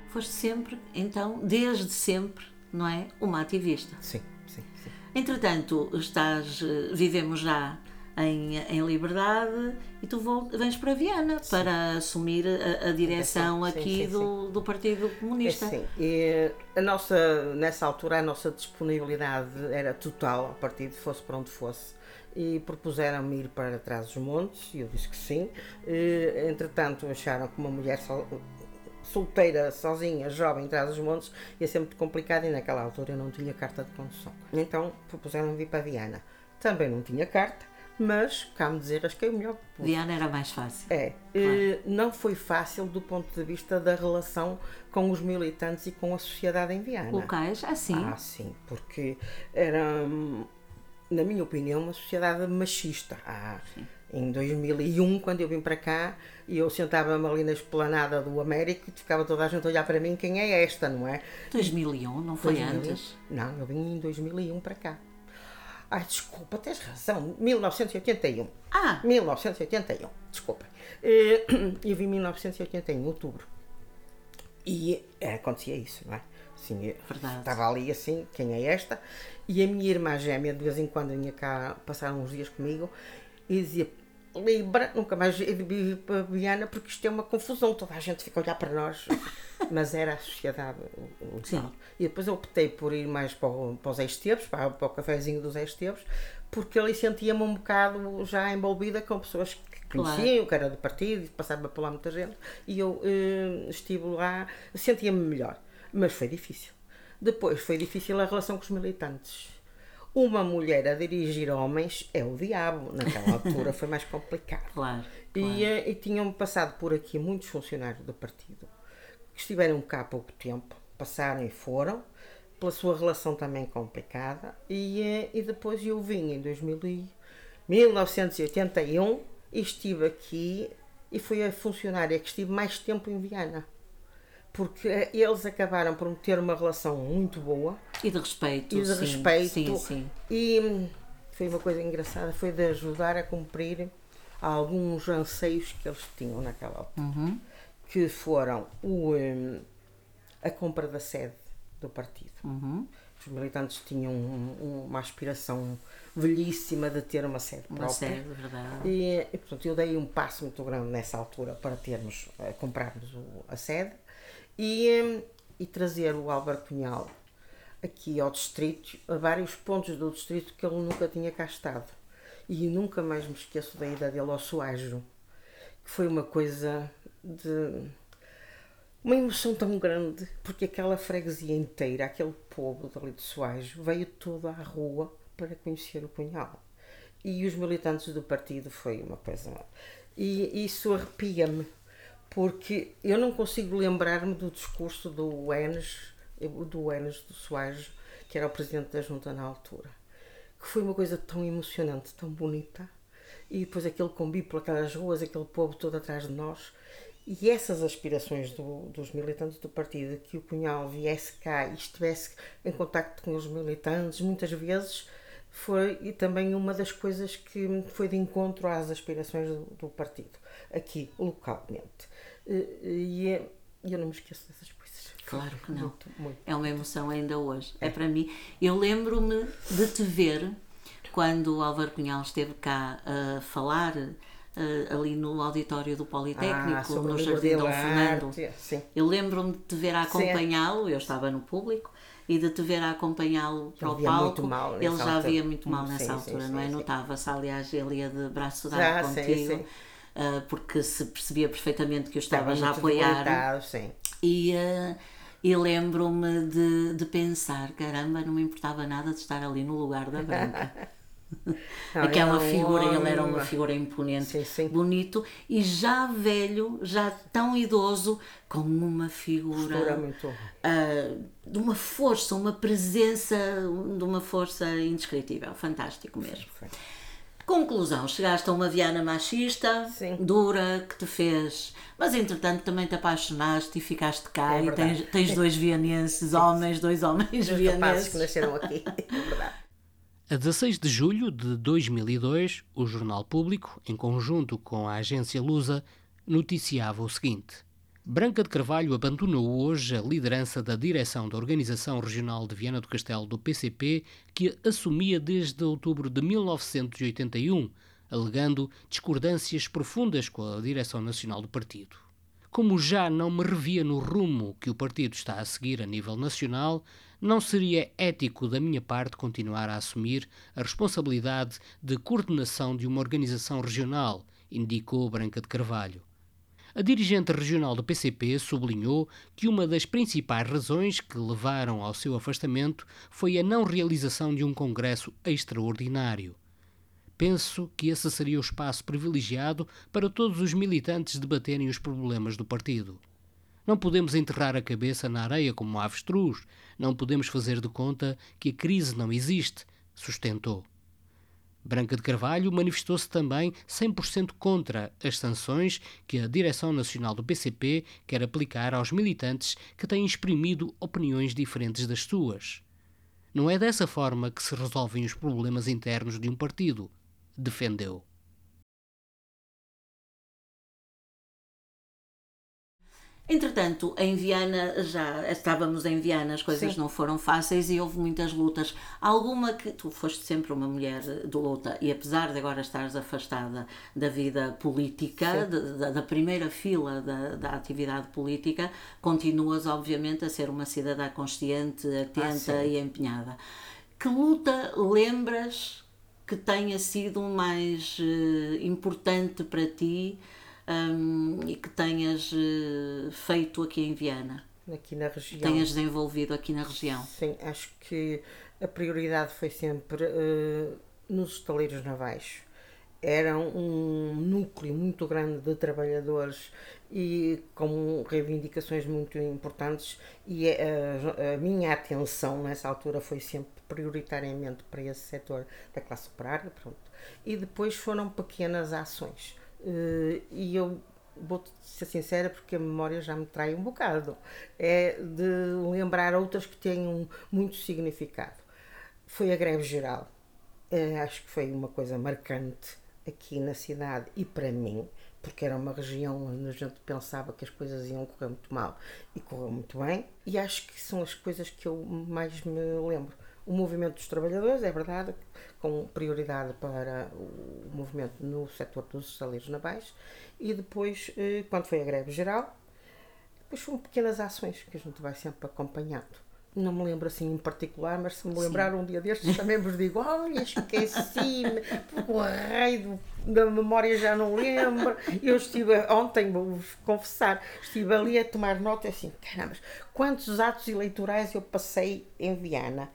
Foste sempre, então, desde sempre, não é? Uma ativista. Sim, sim, sim. Entretanto, estás, eh, vivemos já em, em liberdade e tu vens para Viana sim. para assumir a, a direção sim, aqui sim, do, do Partido Comunista. É, sim, e a nossa, nessa altura a nossa disponibilidade era total ao partido, fosse para onde fosse. E propuseram-me ir para trás dos montes e eu disse que sim. E, entretanto, acharam que uma mulher só, solteira, sozinha, jovem, atrás dos montes, ia ser muito complicado e naquela altura eu não tinha carta de condução. Então propuseram-me vir para Viana. Também não tinha carta, mas, cá me dizer, acho que é o melhor. Viana era mais fácil. É, claro. não foi fácil do ponto de vista da relação com os militantes e com a sociedade em Viana. Locais, assim? Ah, sim, porque era, na minha opinião, uma sociedade machista. Ah, em 2001, quando eu vim para cá, eu sentava-me ali na esplanada do América e ficava toda a gente a olhar para mim, quem é esta, não é? 2001, não foi 2001. antes? Não, eu vim em 2001 para cá. Ai, desculpa, tens razão. 1981. Ah! 1981, desculpa. Eh, eu vim em 1981, outubro. E acontecia isso, não é? Assim, Verdade. Estava ali assim, quem é esta? E a minha irmã gêmea, de vez em quando, vinha cá passar uns dias comigo e dizia: Libra, nunca mais vir para Viana porque isto é uma confusão, toda a gente fica a olhar para nós. Mas era a sociedade Sim. E depois eu optei por ir mais para, o, para os Estevos, para, para o cafezinho dos Estevos, porque ali sentia-me um bocado já envolvida com pessoas que conheciam, claro. que era do partido, passava por lá muita gente, e eu eh, estive lá, sentia-me melhor. Mas foi difícil. Depois foi difícil a relação com os militantes uma mulher a dirigir homens é o diabo. Naquela altura foi mais complicado. Claro. claro. E, eh, e tinham passado por aqui muitos funcionários do partido que estiveram cá há pouco tempo, passaram e foram, pela sua relação também complicada. E, eh, e depois eu vim em 2000 1981 e estive aqui e fui a funcionária que estive mais tempo em Viana porque eles acabaram por ter uma relação muito boa e de respeito e de sim, respeito sim, sim. e hum, foi uma coisa engraçada foi de ajudar a cumprir alguns anseios que eles tinham naquela altura uhum. que foram o, um, a compra da sede do partido uhum. os militantes tinham um, uma aspiração velhíssima de ter uma sede uma própria sede, verdade. E, e portanto eu dei um passo muito grande nessa altura para termos uh, comprarmos o, a sede e, e trazer o Álvaro Cunhal aqui ao distrito, a vários pontos do distrito que ele nunca tinha cá estado. E nunca mais me esqueço da ida dele ao Soajo, que foi uma coisa de. uma emoção tão grande, porque aquela freguesia inteira, aquele povo dali de Soajo, veio toda à rua para conhecer o Cunhal. E os militantes do partido foi uma coisa. E isso arrepia-me, porque eu não consigo lembrar-me do discurso do Enes, do Enes do Soares, que era o presidente da junta na altura, que foi uma coisa tão emocionante, tão bonita, e depois aquele convívio por aquelas ruas, aquele povo todo atrás de nós, e essas aspirações do, dos militantes do partido, que o Cunhal viesse cá e estivesse em contacto com os militantes, muitas vezes foi e também uma das coisas que foi de encontro às aspirações do, do partido, aqui localmente. E é, eu não me esqueço dessas coisas. Claro que não. Muito, muito. É uma emoção ainda hoje. É, é para mim. Eu lembro-me de te ver quando o Álvaro Cunhal esteve cá a falar Uh, ali no auditório do Politécnico, ah, no Jardim Dom Fernando. Sim. Eu lembro-me de te ver a acompanhá-lo, eu estava no público, e de te ver a acompanhá-lo para o palco. ele já altura. via muito mal nessa sim, altura, sim, não é? sim, Notava-se, aliás, ele ia de braço dado contigo. Uh, porque se percebia perfeitamente que eu estava já a apoiar. Sim. E, uh, e lembro-me de, de pensar: caramba, não me importava nada de estar ali no lugar da branca. Não, Aquela figura, um... ele era uma figura imponente, sim, sim. bonito e já velho, já tão idoso, com uma figura uh, de uma força, uma presença, de uma força indescritível, fantástico mesmo. Sim, Conclusão, chegaste a uma Viana machista, Sim. dura, que te fez. Mas entretanto também te apaixonaste e ficaste cá é e tens, tens dois vianenses, homens, dois homens dois vianenses. que nasceram aqui, é verdade. A 16 de julho de 2002, o Jornal Público, em conjunto com a agência Lusa, noticiava o seguinte. Branca de Carvalho abandonou hoje a liderança da direção da Organização Regional de Viana do Castelo do PCP, que assumia desde outubro de 1981, alegando discordâncias profundas com a direção nacional do partido. Como já não me revia no rumo que o partido está a seguir a nível nacional, não seria ético da minha parte continuar a assumir a responsabilidade de coordenação de uma organização regional, indicou Branca de Carvalho. A dirigente regional do PCP sublinhou que uma das principais razões que levaram ao seu afastamento foi a não realização de um congresso extraordinário. Penso que esse seria o espaço privilegiado para todos os militantes debaterem os problemas do partido. Não podemos enterrar a cabeça na areia como avestruz, não podemos fazer de conta que a crise não existe, sustentou. Branca de Carvalho manifestou-se também 100% contra as sanções que a Direção Nacional do PCP quer aplicar aos militantes que têm exprimido opiniões diferentes das suas. Não é dessa forma que se resolvem os problemas internos de um partido, defendeu. Entretanto, em Viana, já estávamos em Viana, as coisas Sim. não foram fáceis e houve muitas lutas. Alguma que tu foste sempre uma mulher de luta e apesar de agora estares afastada da vida política, de, da, da, primeira fila da, da atividade política, continuas obviamente a ser uma cidadã consciente, atenta ah, e empenhada. Que luta lembras que tenha sido mais uh, importante para ti? Um, e que tenhas uh, feito aqui em Viana? Aqui na região. Tenhas desenvolvido aqui na região? Sim, acho que a prioridade foi sempre uh, nos estaleiros navais. Era um núcleo muito grande de trabalhadores e com reivindicações muito importantes e a, a, minha atenção nessa altura foi sempre prioritariamente para esse setor da classe operária, pronto. E depois foram pequenas ações. Uh, e eu vou ser sincera porque a memória já me trai um bocado. É de lembrar outras que tenham muito significado. Foi a greve geral. Uh, acho que foi uma coisa marcante aqui na cidade e para mim, porque era uma região onde a gente pensava que as coisas iam correr muito mal e correu muito bem, e acho que são as coisas que eu mais me lembro. O movimento dos trabalhadores, é verdade, com prioridade para o movimento no setor dos salários navais e depois, eh, quando foi a greve geral, depois foram pequenas ações que a gente vai sempre acompanhando. Não me lembro assim em particular, mas se me lembrar Sim. um dia destes também vos digo, olha, esqueci-me, porque o raio da memória já não lembro. Eu estive ontem, vou-vos confessar, estive ali a tomar nota assim, caramba, quantos atos eleitorais eu passei em Viana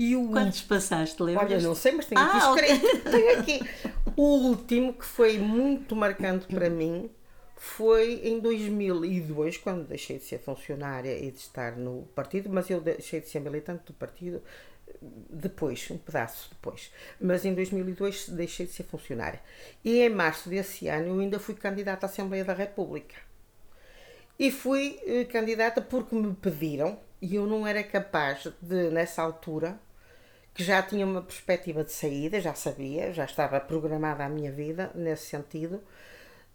e o... Quantos passaste, lembras? Olha, não sei, mas tenho aqui ah, escrito. Okay. Tenho aqui. O último que foi muito marcante para mim foi em 2002, quando deixei de ser funcionária e de estar no partido, mas eu deixei de ser militante do partido depois, um pedaço depois. Mas em 2002 deixei de ser funcionária. E em março desse ano eu ainda fui candidata à Assembleia da República. E fui eh, candidata porque me pediram, e eu não era capaz de, nessa altura, que já tinha uma perspectiva de saída, já sabia, já estava programada a minha vida nesse sentido,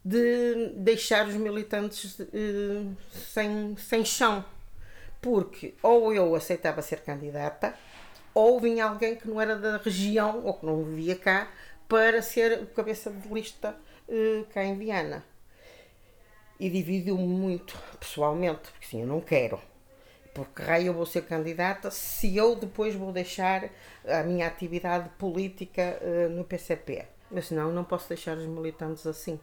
de deixar os militantes eh, sem, sem chão. Porque ou eu aceitava ser candidata, ou vinha alguém que não era da região ou que não vivia cá para ser o cabeça de lista eh, cá em Viana. E dividiu-me muito pessoalmente, porque sim, eu não quero porque raio eu vou ser candidata se eu depois vou deixar a minha atividade política uh, no PCP. Mas não, não posso deixar os militantes assim.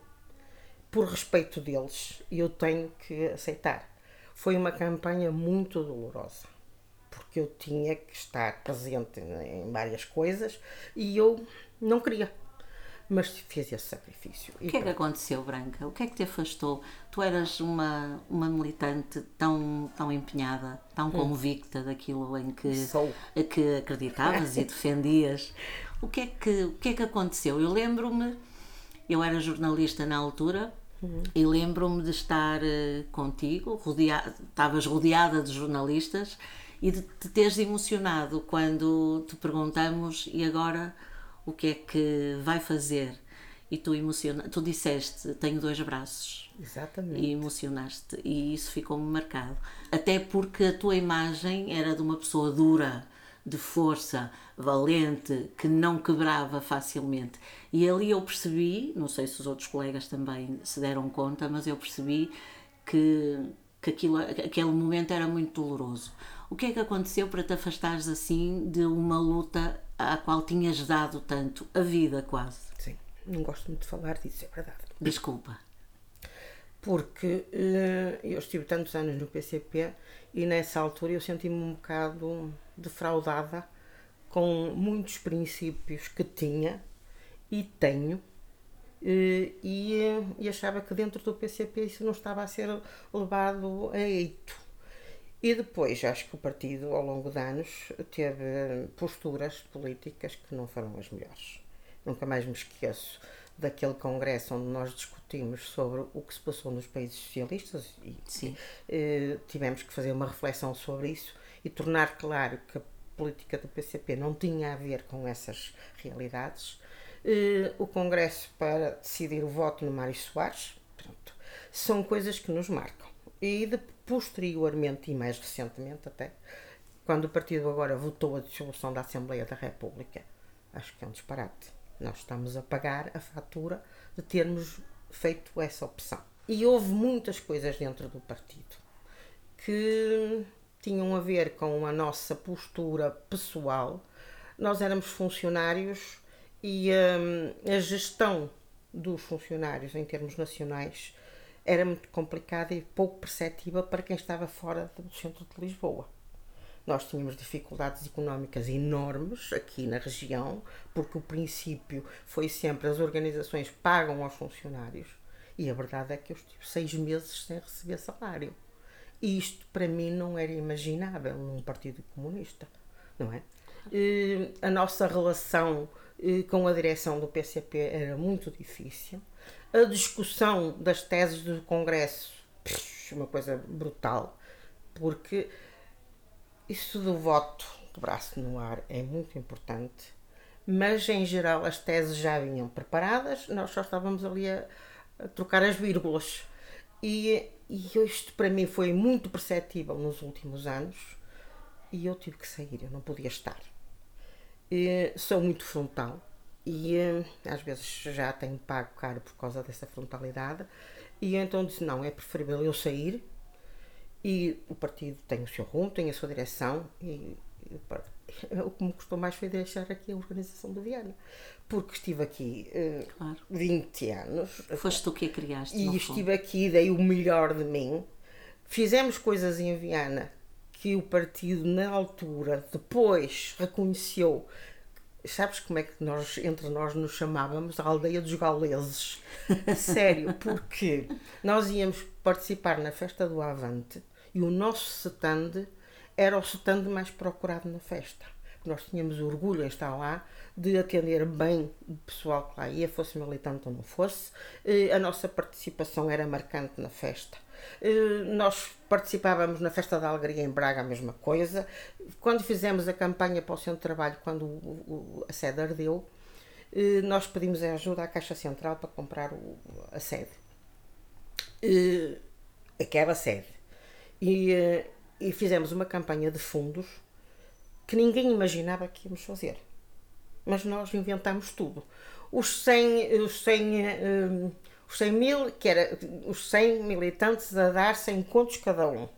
Por respeito deles, eu tenho que aceitar. Foi uma campanha muito dolorosa, porque eu tinha que estar presente em várias coisas e eu não queria mas fez esse sacrifício. O que é que aconteceu, Branca? O que é que te afastou? Tu eras uma, uma militante tão, tão empenhada, tão hum. convicta daquilo em que, Sou. que acreditavas e defendias. O que, é que, o que é que aconteceu? Eu lembro-me, eu era jornalista na altura, Uhum. E lembro-me de estar uh, contigo, rodea estavas rodeada de jornalistas e de te teres emocionado quando te perguntamos e agora o que é que vai fazer e tu emociona, tu disseste tenho dois braços. Exatamente. E emocionaste. E isso ficou-me marcado. Até porque a tua imagem era de uma pessoa dura de força valente que não quebrava facilmente. E ali eu percebi não sei se os outros colegas também se deram conta mas eu percebi que que aquilo, aquele momento era muito doloroso. O que é que aconteceu para te afastares assim de uma luta à qual tinhas dado tanto, a vida quase. Sim, não gosto muito de falar disso, é verdade. Desculpa. Porque uh, eu estive tantos anos no PCP e nessa altura eu senti-me um bocado defraudada com muitos princípios que tinha e tenho. E, e, e achava que dentro do PCP isso não estava a ser levado a eito. E depois, acho que o partido, ao longo de anos, teve posturas políticas que não foram as melhores. Nunca mais me esqueço daquele congresso onde nós discutimos sobre o que se passou nos países socialistas e eh, tivemos que fazer uma reflexão sobre isso e tornar claro que a política do PCP não tinha a ver com essas realidades. Eh, o congresso para decidir o voto no Mário Soares, pronto, são coisas que nos marcam. E de, posteriormente, e mais recentemente até, quando o partido agora votou a dissolução da Assembleia da República, acho que é um disparate. Nós estamos a pagar a fatura de termos feito essa opção. E houve muitas coisas dentro do partido que tinham a ver com a nossa postura pessoal. Nós éramos funcionários e hum, a gestão dos funcionários em termos nacionais era muito complicada e pouco perceptível para quem estava fora do centro de Lisboa. Nós tínhamos dificuldades económicas enormes aqui na região, porque o princípio foi sempre as organizações pagam aos funcionários e a verdade é que eu estive seis meses sem receber salário. E isto para mim não era imaginável num partido comunista, não é? E a nossa relação com a direção do PCP era muito difícil. A discussão das teses do Congresso, uma coisa brutal, porque isso do voto de braço no ar é muito importante, mas em geral as teses já vinham preparadas, nós só estávamos ali a, a trocar as vírgulas. E, e isto para mim foi muito perceptível nos últimos anos e eu tive que sair, eu não podia estar. E, sou muito frontal e às vezes já tenho pago caro por causa dessa frontalidade e então disse não, é preferível eu sair e o partido tem o seu rumo, tem a sua direção e, e o que me custou mais foi deixar aqui a organização do Viana. Porque estive aqui uh, Claro. 20 anos Foste tu que a criaste. e estive fundo. aqui, dei o melhor de mim. Fizemos coisas em Viana que o partido, na altura, depois reconheceu. Sabes como é que nós, entre nós, nos chamávamos? A aldeia dos gauleses. Sério, porque nós íamos participar na festa do Avante e o nosso stand era o stand mais procurado na festa. Nós tínhamos orgulho em estar lá, de atender bem o pessoal que lá ia, fosse militante ou não fosse. Eh, A nossa participação era marcante na festa. Eh, Nós participávamos na Festa da Alegria em Braga, a mesma coisa. Quando fizemos a campanha para o Centro de Trabalho, quando a sede ardeu, eh, nós pedimos ajuda à Caixa Central para comprar a sede. Aquela sede. E, eh, e fizemos uma campanha de fundos que ninguém imaginava que íamos fazer. Mas nós inventámos tudo. Os 100, os 100, eh, os 100 mil, que era os 100 militantes a dar 100 contos cada um.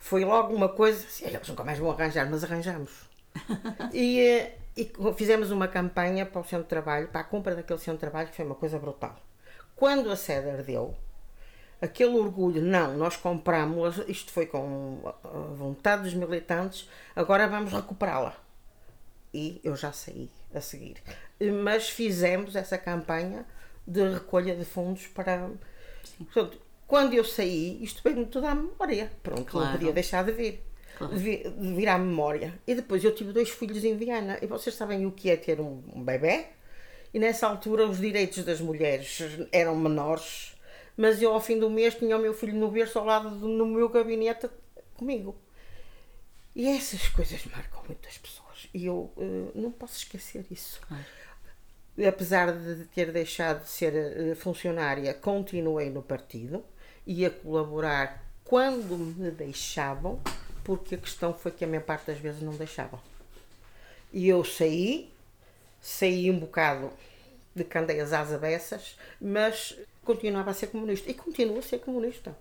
Foi logo uma coisa, assim, eles nunca mais vão arranjar, mas arranjamos. e, eh, e fizemos uma campanha para o centro de trabalho, para a compra daquele centro de trabalho, que foi uma coisa brutal. Quando a sede ardeu, aquele orgulho, não, nós compramos, isto foi com a vontade dos militantes, agora vamos recuperá-la. E eu já saí a seguir. Mas fizemos essa campanha de recolha de fundos para. Portanto, quando eu saí, isto veio-me tudo à memória. Pronto, não Claro. podia deixar de vir. Claro. De vir, de vir à memória. E depois eu tive dois filhos em Viana. E vocês sabem o que é ter um, um bebê? E nessa altura os direitos das mulheres eram menores. Mas eu ao fim do mês tinha o meu filho no berço ao lado do, no meu gabinete comigo. E essas coisas marcam muitas pessoas. E eu eh, não posso esquecer isso. Apesar de ter deixado de ser eh, funcionária, continuei no partido e a colaborar quando me deixavam, porque a questão foi que a minha parte das vezes não deixavam. E eu saí, saí um bocado de candeias às avessas, mas continuava a ser comunista. E continuo a ser comunista.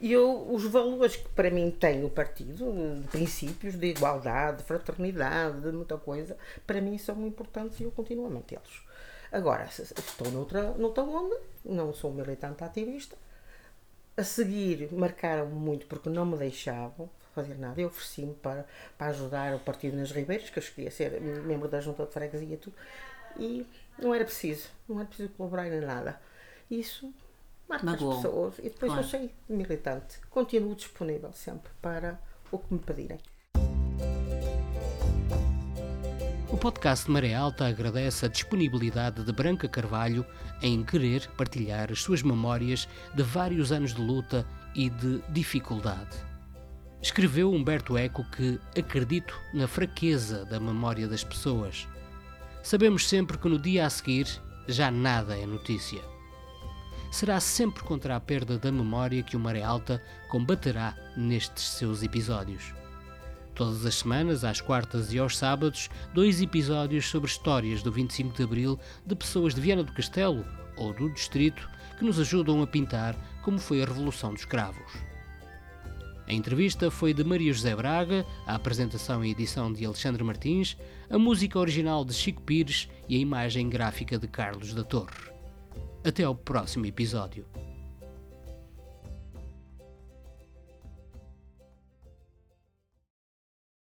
E eu, os valores que para mim tem o partido, de princípios de igualdade, de fraternidade, de muita coisa, para mim são importantes e eu continuo a mantê-los. Agora, estou noutra, noutra onda, não sou militante ativista. A seguir, marcaram-me muito porque não me deixavam fazer nada. Eu ofereci-me para, para ajudar o partido nas Ribeiras, que eu queria ser membro da junta de freguesia e tudo. E não era preciso, não era preciso colaborar em nada. Isso marca Magoou. as pessoas. E depois Claro. eu sei militante. Continuo disponível sempre para o que me pedirem. O podcast de Maré Alta agradece a disponibilidade de Branca Carvalho em querer partilhar as suas memórias de vários anos de luta e de dificuldade. Escreveu Humberto Eco que acredito na fraqueza da memória das pessoas. Sabemos sempre que no dia a seguir já nada é notícia. Será sempre contra a perda da memória que o Maré Alta combaterá nestes seus episódios. Todas as semanas, às quartas e aos sábados, dois episódios sobre histórias do 25 de Abril de pessoas de Viana do Castelo ou do Distrito que nos ajudam a pintar como foi a Revolução dos Cravos. A entrevista foi de Maria José Braga, a apresentação e edição de Alexandre Martins, a música original de Chico Pires e a imagem gráfica de Carlos da Torre. Até ao próximo episódio.